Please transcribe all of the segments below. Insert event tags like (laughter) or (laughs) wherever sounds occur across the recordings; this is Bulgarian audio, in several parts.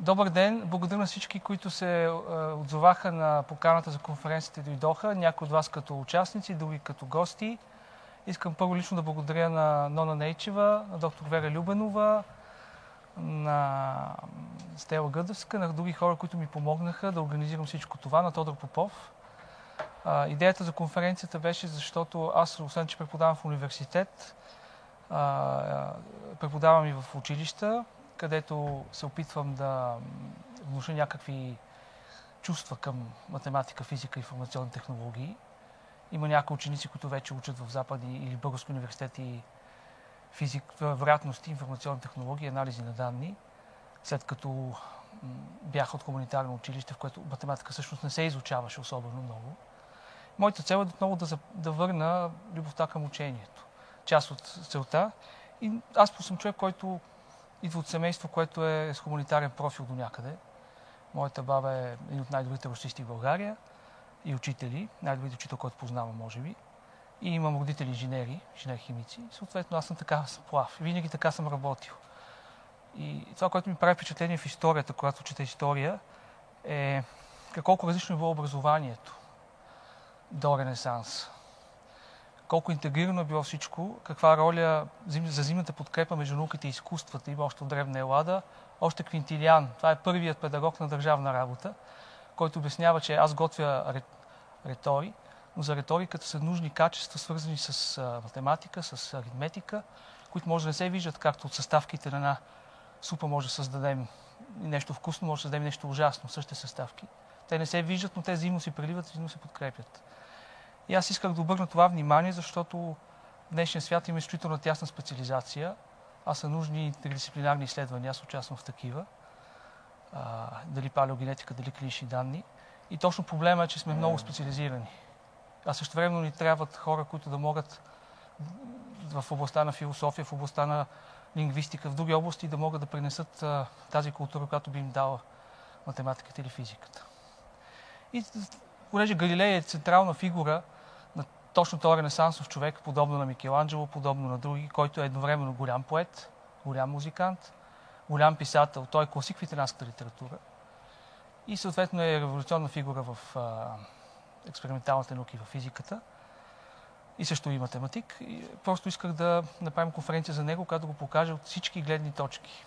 Добър ден! Благодаря на всички, които се отзоваха на поканата за конференцията и дойдоха. Някои от вас като участници, други като гости. Искам първо лично да благодаря на Нона Нейчева, на доктор Вера Любенова, на Стела Гъдевска, на други хора, които ми помогнаха да организирам всичко това, на Тодор Попов. Идеята за конференцията беше, защото аз, освен че преподавам в университет, преподавам и в училища, където се опитвам да внуша някакви чувства към математика, физика и информационни технологии. Има някои ученици, които вече учат в Запади или Български университет и физик, вероятности, информационни технологии, анализи на данни, след като бях от хуманитарно училище, в което математика всъщност не се изучаваше особено много. Моята цел е отново да, да върна любовта към учението. Част от целта. И аз съм човек, който идва от семейство, което е с хуманитарен профил до някъде. Моята баба е един от най-добрите русисти в България и учители, най-добрите учител, който познавам, може би. И имам родители инженери, инженер-химици. Съответно, аз съм така сплав. Винаги така съм работил. И това, което ми прави впечатление в историята, когато чета история, е колко различно е било образованието до Ренесанс. Колко интегрирано е било всичко, каква роля за зимната подкрепа между науките и изкуствата има още от древна Елада. Още Квинтилиан, това е първият педагог на държавна работа, който обяснява, че аз готвя ретори, но за риториката са нужни качества, свързани с математика, с аритметика, които може да не се виждат, както от съставките на една супа може да създадем нещо вкусно, може да създадем нещо ужасно, същите съставки. Те не се виждат, но те взаимно си преливат, взаимно се подкрепят. И аз исках да обърна това внимание, защото в днешния свят има изключително тясна специализация, а са нужни интердисциплинарни изследвания. Аз участвам в такива. А, дали палеогенетика, дали клинични данни. И точно проблема е, че сме много специализирани. А също времено ни трябват хора, които да могат в областта на философия, в областта на лингвистика, в други области да могат да пренесат а, тази култура, която би им дала математиката или физиката. И понеже Галилей е централна фигура точно този ренесансов човек, подобно на Микеланджело, подобно на други, който е едновременно голям поет, голям музикант, голям писател. Той е класик в италианската литература и съответно е революционна фигура в а, експерименталните науки в физиката и също и математик. И просто исках да направим конференция за него, която да го покажа от всички гледни точки.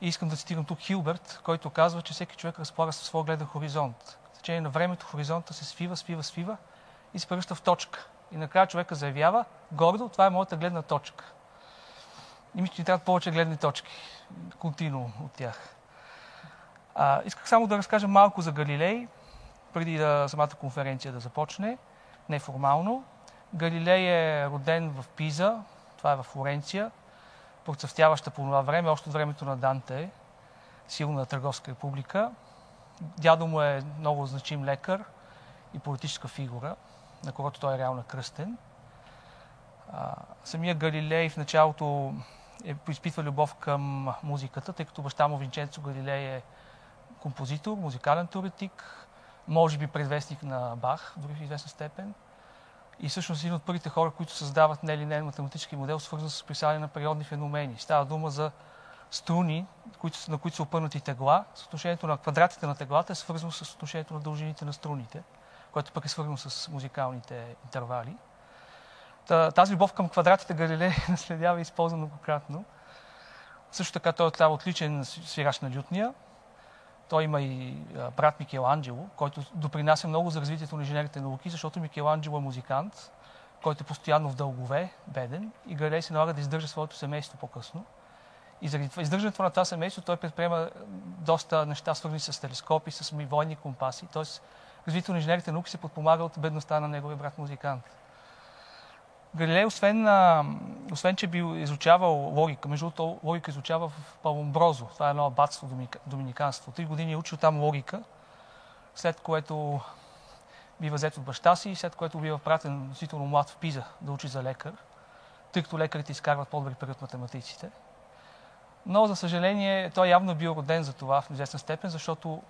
И искам да цитирам тук Хилберт, който казва, че всеки човек разполага със своя гледен хоризонт. В течение на времето хоризонта се свива, свива, свива и се превръща в точка. И накрая човека заявява, гордо, това е моята гледна точка. И мисля, че ни трябват повече гледни точки, континуум от тях. А, исках само да разкажа малко за Галилей, преди да самата конференция да започне, неформално. Галилей е роден в Пиза, това е в Флоренция, процъфтяваща по това време, още от времето на Данте, силна търговска република. Дядо му е много значим лекар и политическа фигура, на когото той е реално кръстен. Самия Галилей в началото е изпитва любов към музиката, тъй като баща му Винченцо Галилей е композитор, музикален теоретик, може би предвестник на Бах, дори в известна степен. И всъщност един от първите хора, които създават нелинейен математически модел, свързан с описание на периодни феномени. Става дума за струни, на които са опърнати тегла. Съотношението на квадратите на теглата е свързано с съотношението на дължините на струните, което пък е свързано с музикалните интервали. Тази любов към квадратите Галилей (laughs) наследява и използва многократно. Също така той е отличен свирач на лютния. Той има и брат Микеланджело, който допринася много за развитието на инженерните науки, защото Микеланджело е музикант, който е постоянно в дългове, беден, и Галилей се налага да издържа своето семейство по-късно. И заради издържането на това семейство той предприема доста неща, свързани с телескопи, с военни компаси. Тоест, развитието на инженерите науки се подпомага от бедността на неговия брат музикант. Галилей, освен, освен че бил изучавал логика, между другото логика изучава в Паломброзо, това е едно абатство доминиканство. Три години е учил там логика, след което бива взет от баща си, след което бива пратен относително млад в Пиза да учи за лекар, тъй като лекарите изкарват по-добри пари от математиците. Но, за съжаление, той явно е бил роден за това в известна степен, защото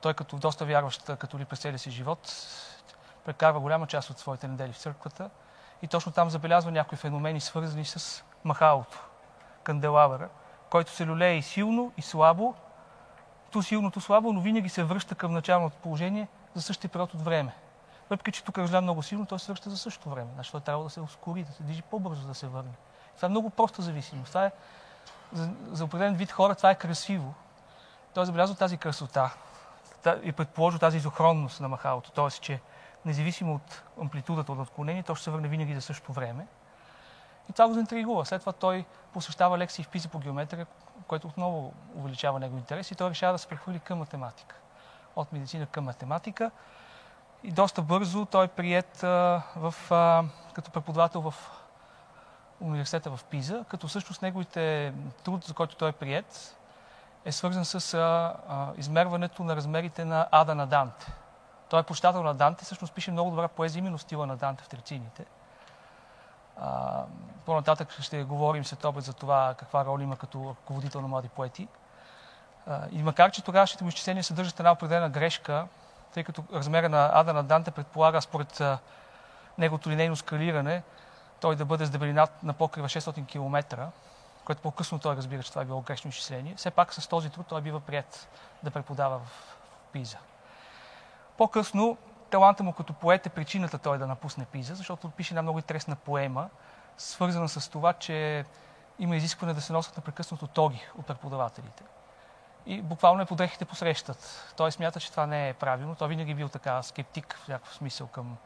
той като доста вярващ католик през целия си живот прекарва голяма част от своите недели в църквата и точно там забелязва някои феномени, свързани с махалото, канделабъра, който се люлее и силно, и слабо, ту силно, ту слабо, но винаги се връща към началното положение за същия период от време. Въпреки, че тук разля много силно, той се връща за същото време. Значи той трябва да се ускори, да се движи по-бързо, да се върне. Това е много проста зависимост. Това е, за, за определен вид хора това е красиво. Той забелязва тази красота и предположи тази изохронност на махалото. Т.е. че независимо от амплитудата от отклонение, то ще се върне винаги за същото време. И това го заинтригува. След това той посещава лекции в ПИЗа по геометрия, което отново увеличава него интерес и той решава да се прехвърли към математика. От медицина към математика. И доста бързо той е прият като преподавател в университета в Пиза, като всъщност неговите труд, за който той е прият, е свързан с а, а, измерването на размерите на Ада на Данте. Той е почитател на Данте, всъщност пише много добра поезия именно стила на Данте в Терцините. по-нататък ще говорим след обед за това каква роля има като ръководител на млади поети. А, и макар, че тогавашните му изчисления съдържат една определена грешка, тъй като размера на Ада на Данте предполага според а, неговото линейно скалиране, той да бъде с дебелина на покрива 600 км, което по-късно той разбира, че това е било грешно изчисление. Все пак с този труд той бива прият да преподава в Пиза. По-късно таланта му като поет е причината той да напусне Пиза, защото пише една много интересна поема, свързана с това, че има изискване да се носят непрекъснато тоги от преподавателите. И буквално е подрехите посрещат. Той смята, че това не е правилно. Той винаги е бил така скептик в някакъв смисъл към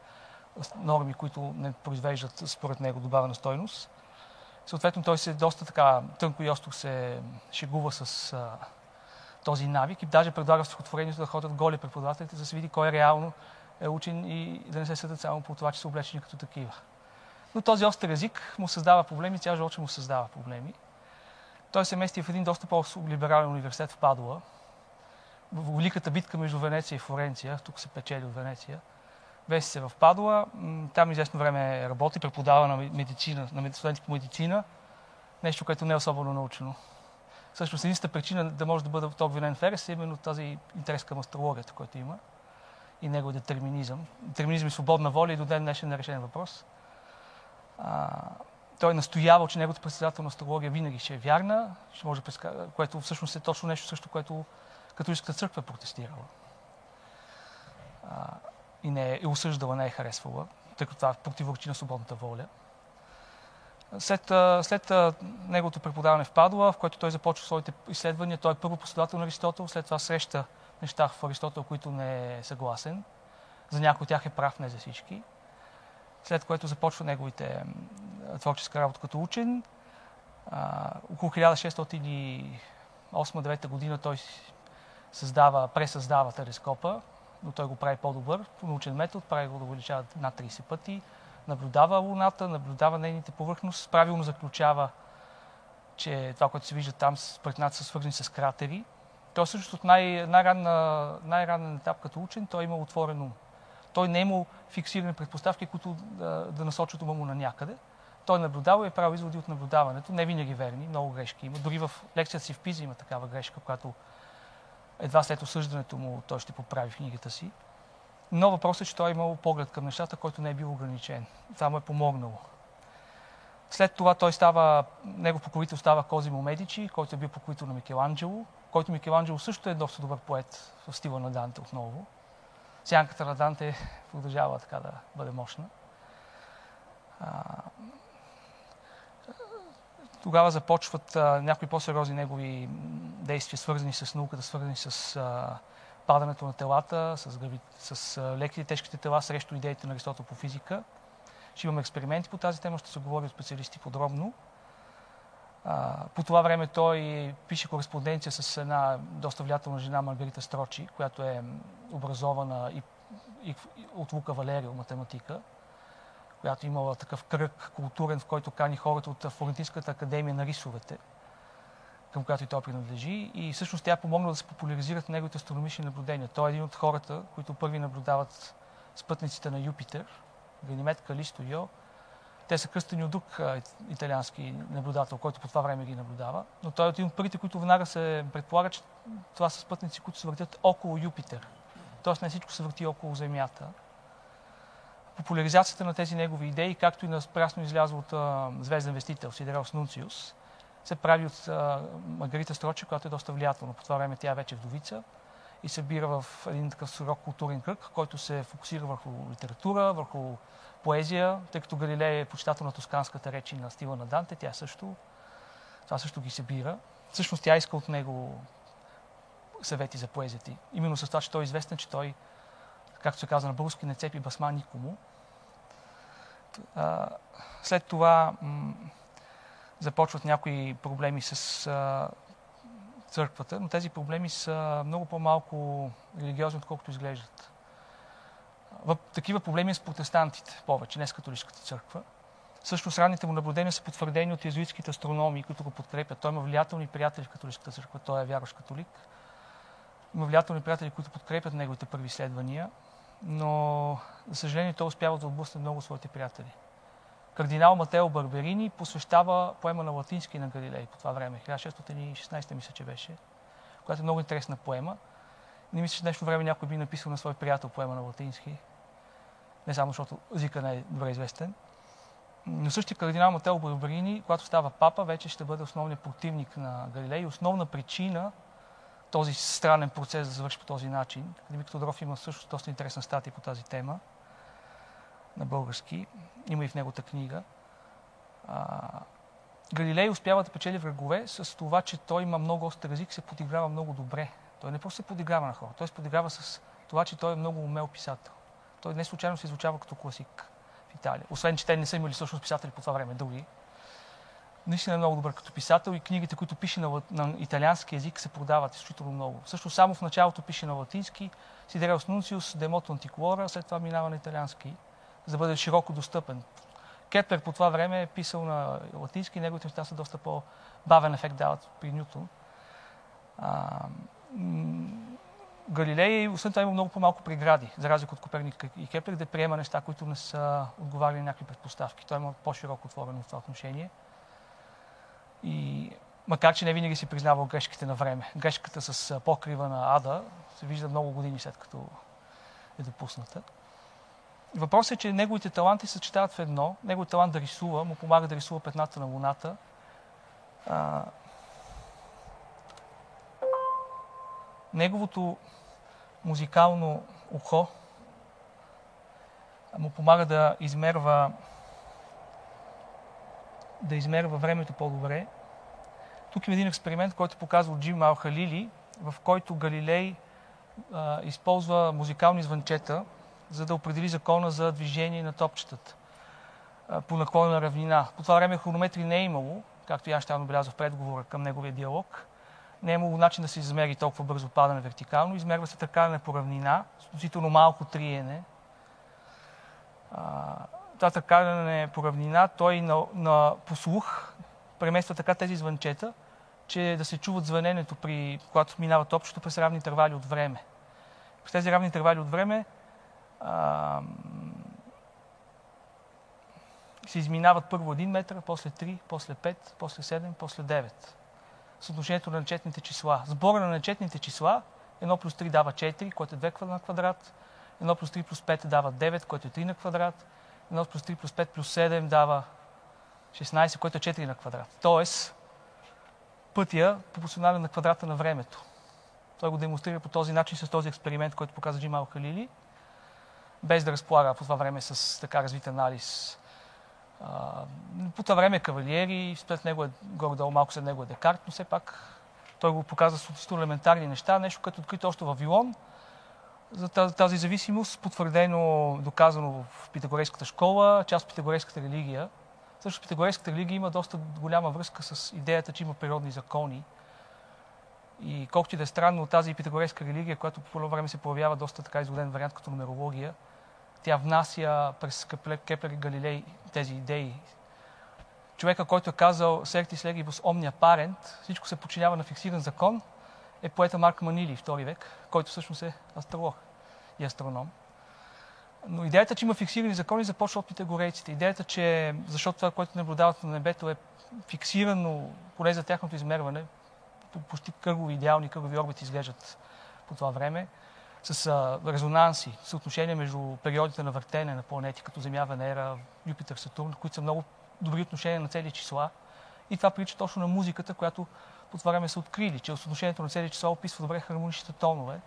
норми, които не произвеждат според него добавена стойност. Съответно, той се доста така тънко и остро се шегува с а, този навик и даже предлага в стихотворението да ходят голи преподавателите, за да се види кой е реално е учен и да не се съдят само по това, че са облечени като такива. Но този остър език му създава проблеми, тя жълче му създава проблеми. Той се мести в един доста по-либерален университет в Падуа. В великата битка между Венеция и Флоренция, тук се печели от Венеция, Веси се в Падуа. Там известно време работи, преподава на медицина, на студенти по медицина. Нещо, което не е особено научено. Също единствената причина да може да бъде обвинен Ферес е именно тази интерес към астрологията, който има и неговия детерминизъм. Детерминизъм и свободна воля и до ден днешен нерешен въпрос. А, той е настоявал, че неговата председателна астрология винаги ще е вярна, ще може да което всъщност е точно нещо също, което католическата църква е протестирала. А, и не е осъждала, не е харесвала, тъй като това противоречи на свободната воля. След, след неговото преподаване в Падуа, в което той започва своите изследвания, той е първо последовател на Аристотел, след това среща неща в Аристотел, които не е съгласен. За някои от тях е прав, не за всички. След което започва неговите творческа работа като учен. А, около 1608-9 година той създава, пресъздава телескопа, но той го прави по-добър по научен метод, прави го да увеличава над 30 пъти, наблюдава Луната, наблюдава нейните повърхност, правилно заключава, че това, което се вижда там според нас са свързани с кратери. Той също от най- най-ранен етап като учен, той е имал отворен ум. Той не е имал фиксирани предпоставки, които да, да насочат ума му на някъде. Той наблюдава и е правил изводи от наблюдаването. Не винаги верни, много грешки има. Дори в лекцията си в Пиза има такава грешка, която едва след осъждането му той ще поправи книгата си. Но въпросът е, че той е имал поглед към нещата, който не е бил ограничен. Това му е помогнало. След това той става, негов покровител става Козимо Медичи, който е бил покровител на Микеланджело, който Микеланджело също е доста добър поет в стила на Данте отново. Сянката на Данте продължава така да бъде мощна. Тогава започват някои по-сериозни негови действия, свързани с науката, свързани с а, падането на телата, с, грави... с а, леките и тежките тела срещу идеите на Аристотел по физика. Ще имаме експерименти по тази тема, ще се говори от специалисти подробно. А, по това време той пише кореспонденция с една доста влиятелна жена Маргарита Строчи, която е образована и, и, от Лука Валерио математика която имала такъв кръг културен, в който кани хората от Флорентинската академия на рисовете, към която и той принадлежи. И всъщност тя помогна да се популяризират неговите астрономични наблюдения. Той е един от хората, които първи наблюдават спътниците на Юпитер, Ганимед, Калисто, Йо. Те са кръстени от друг италиански наблюдател, който по това време ги наблюдава. Но той е един от първите, които веднага се предполага, че това са спътници, които се въртят около Юпитер. Тоест не всичко се върти около Земята популяризацията на тези негови идеи, както и на прясно излязло от звезден вестител Сидерос Нунциус, се прави от Маргарита Строча, която е доста влиятелна. По това време тя е вече вдовица и се бира в един такъв сурок културен кръг, който се фокусира върху литература, върху поезия, тъй като Галилей е почитател на тосканската речи на стила на Данте, тя също, това също ги събира. Всъщност тя иска от него съвети за поезията. Именно с това, че той е известен, че той, както се казва на български, не цепи басма никому. След това започват някои проблеми с а, църквата, но тези проблеми са много по-малко религиозни, отколкото изглеждат. В такива проблеми с протестантите повече, не с католическата църква. Също с ранните му наблюдения са потвърдени от езуитските астрономи, които го подкрепят. Той има влиятелни приятели в католическата църква, той е вярващ католик. Има влиятелни приятели, които подкрепят неговите първи изследвания, но, за съжаление, той успява да отблъсне много своите приятели. Кардинал Матео Барберини посвещава поема на латински на Галилей по това време, 1616 мисля, че беше, която е много интересна поема. Не мисля, че днешно време някой би написал на свой приятел поема на латински. Не само защото езика не е добре известен. Но същия кардинал Матео Барберини, когато става папа, вече ще бъде основният противник на Галилей и основна причина този странен процес да завърши по този начин. Академик Тодоров има също доста интересна статия по тази тема на български. Има и в неговата книга. А, Галилей успява да печели врагове с това, че той има много остър език, се подиграва много добре. Той не просто се подиграва на хора, той се подиграва с това, че той е много умел писател. Той не случайно се изучава като класик в Италия. Освен, че те не са имали всъщност писатели по това време, други. Наистина е много добър като писател и книгите, които пише на, на италиански язик, се продават изключително много. Също само в началото пише на латински, Сидереус Нунциус, Демото Антиколора, след това минава на италиански за да бъде широко достъпен. Кеплер по това време е писал на латински, неговите неща са доста по-бавен ефект дават при Нютон. А, Галилей, освен това, има много по-малко прегради, за разлика от Коперник и Кеплер, да приема неща, които не са отговаряли на някакви предпоставки. Той има по-широко отворено в това отношение. И макар, че не винаги си признавал грешките на време. Грешката с покрива на Ада се вижда много години след като е допусната. Въпросът е, че неговите таланти се съчетават в едно. Неговият талант да рисува, му помага да рисува петната на Луната. А, неговото музикално ухо му помага да измерва да измерва времето по-добре. Тук има един експеримент, който показва Джим Алхалили, в който Галилей а, използва музикални звънчета, за да определи закона за движение на топчетата по наклонена равнина. По това време хронометри не е имало, както и ще отбелязва в предговора към неговия диалог. Не е имало начин да се измери толкова бързо падане вертикално. Измерва се търкане по равнина, с относително малко триене. това търкане по равнина, той на, на послух премества така тези звънчета, че да се чуват звъненето, при, когато минават общото през равни интервали от време. През тези равни интервали от време се изминават първо 1 метър, после 3, после 5, после 7, после 9. Съотношението на начетните числа. Сбора на начетните числа 1 плюс 3 дава 4, което е 2 на квадрат. 1 плюс 3 плюс 5 дава 9, което е 3 на квадрат. 1 плюс 3 плюс 5 плюс 7 дава 16, което е 4 на квадрат. Тоест, пътя пропорционален на квадрата на времето. Той го демонстрира по този начин с този експеримент, който показа Джимал Халили без да разполага по това време с така развит анализ. по това време е кавалиери, след него е горе-долу малко след него е Декарт, но все пак той го показва с елементарни неща, нещо като открито още в Вавилон. За тази зависимост, потвърдено, доказано в питагорейската школа, част от питагорейската религия. Също питагорейската религия има доста голяма връзка с идеята, че има природни закони. И колкото и да е странно, тази питагорейска религия, която по това време се появява доста така изгоден вариант като нумерология, тя внася през Кеплер и Галилей тези идеи. Човека, който е казал Сертис Легибус Omnia Parent, всичко се подчинява на фиксиран закон, е поета Марк Манили, втори век, който всъщност е астролог и астроном. Но идеята, че има фиксирани закони, започва от питагорейците. Идеята, че защото това, което наблюдават на небето е фиксирано, поне за тяхното измерване, почти кръгови, идеални кръгови орбити изглеждат по това време, с а, резонанси, съотношения между периодите на въртене на планети, като Земя, Венера, Юпитер, Сатурн, които са много добри отношения на цели числа И това прилича точно на музиката, която по това време са открили, че съотношението на цели числа описва добре хармоничните тонове.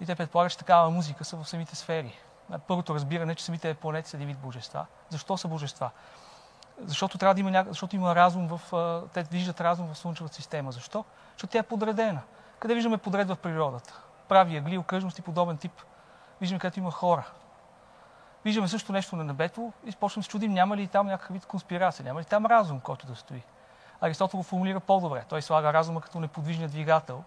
И те предполагат, че такава музика са в самите сфери. Първото разбиране, че самите планети са вид божества. Защо са божества? Защото трябва да има, ня... защото има разум в... Те виждат разум в Слънчевата система. Защо? Защото тя е подредена. Къде виждаме подред в природата? Прави ягли, окръжности, подобен тип. Виждаме където има хора. Виждаме също нещо на небето и почваме се чудим, няма ли там някакъв вид конспирация, няма ли там разум, който да стои. Аристотел го формулира по-добре. Той слага разума като неподвижния двигател,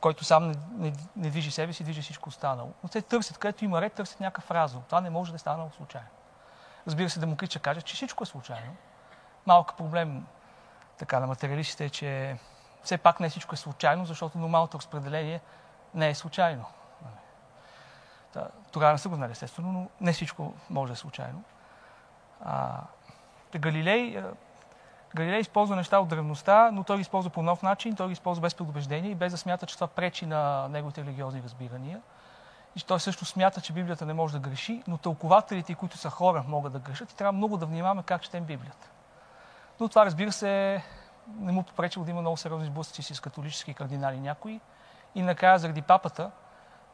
който сам не, не, не движи себе си, движи всичко останало. Но те търсят, където има ред, търсят някакъв разум. Това не може да е станало случайно. Разбира се, Демокрит ще каже, че всичко е случайно. Малък проблем така на материалистите е, че все пак не всичко е случайно, защото нормалното разпределение не е случайно. Тогава не са го знали, естествено, но не всичко може да е случайно. А, Галилей, Галилей използва неща от древността, но той ги използва по нов начин, той ги използва без предубеждение и без да смята, че това пречи на неговите религиозни разбирания. И той също смята, че Библията не може да греши, но тълкователите, които са хора, могат да грешат и трябва много да внимаваме как четем Библията. Но това, разбира се, не му попречило да има много сериозни сблъсъци с католически кардинали някои. И накрая, заради папата,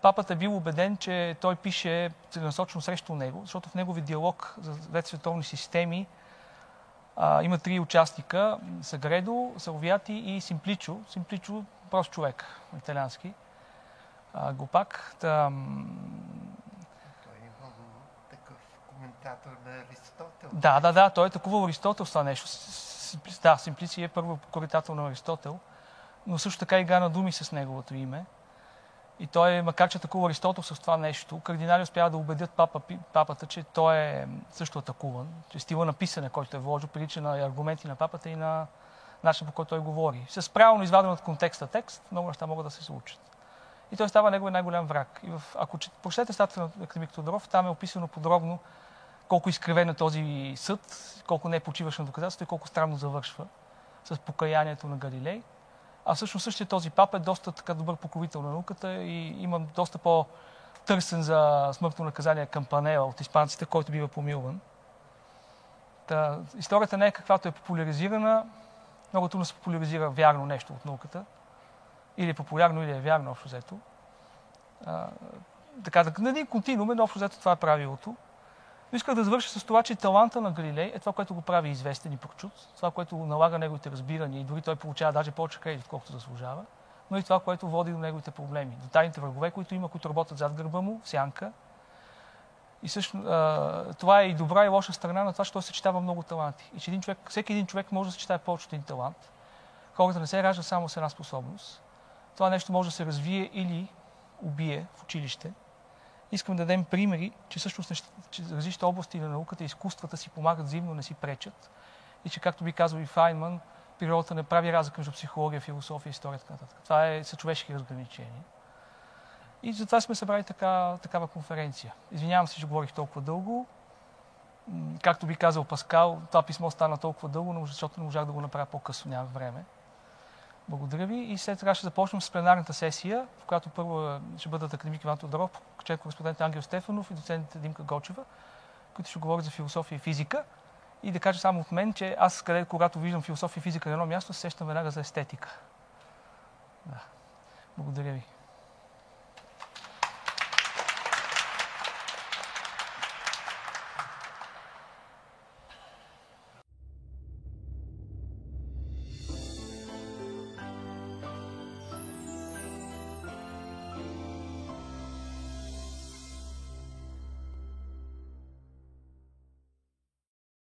папата е бил убеден, че той пише целенасочено срещу него, защото в негови диалог за две световни системи а, има три участника Сагредо, Салвияти и Симпличо. Симпличо прост човек, италиански. А, глупак. Та, той е много такъв коментатор на Аристотел. Да, да, да, той е такова Аристотел с това нещо. Да, Симплици е първо коритател на Аристотел, но също така и на думи с неговото име. И той, макар че атакува Аристотел с това нещо, кардинали успяват да убедят папа, папата, че той е също атакуван, че стила на писане, който е вложил, прилича на аргументи на папата и на начин по който той говори. С правилно изваден от контекста текст, много неща могат да се случат. И той става неговия най-голям враг. И в, ако прочетете статията на академик Тодоров, там е описано подробно колко изкривен е този съд, колко не е почиваш на доказателство и колко странно завършва с покаянието на Галилей. А всъщност същия този пап е доста така добър покровител на науката и има доста по-търсен за смъртно наказание кампанела от испанците, който бива помилван. Та, историята не е каквато е популяризирана. Много трудно се популяризира вярно нещо от науката. Или е популярно, или е вярно, общо взето. А, така, да, на един континуум, но общо взето това е правилото. Но исках да завърша с това, че таланта на Галилей е това, което го прави известен и прочут, това, което налага неговите разбирания и дори той получава даже повече кредит, колкото заслужава, но и това, което води до неговите проблеми, до тайните врагове, които има, които работят зад гърба му, в сянка. И също, това е и добра и лоша страна на това, че той съчетава много таланти. И че един човек, всеки един човек може да съчетае повече от един талант. Хората не се раждат само с една способност. Това нещо може да се развие или убие в училище – искам да дадем примери, че всъщност че различните области на науката и изкуствата си помагат взаимно, не си пречат. И че, както би казал и Файнман, природата не прави разлика между психология, философия, история и така нататък. Това е, са човешки разграничения. И затова сме събрали така, такава конференция. Извинявам се, че говорих толкова дълго. Както би казал Паскал, това писмо стана толкова дълго, защото не можах да го направя по-късно, няма време. Благодаря ви. И след това ще започнем с пленарната сесия, в която първо ще бъдат академик Иван Тодоров, член кореспондент Ангел Стефанов и доцент Димка Гочева, които ще говорят за философия и физика. И да кажа само от мен, че аз, къде, когато виждам философия и физика на едно място, се сещам веднага за естетика. Да. Благодаря ви.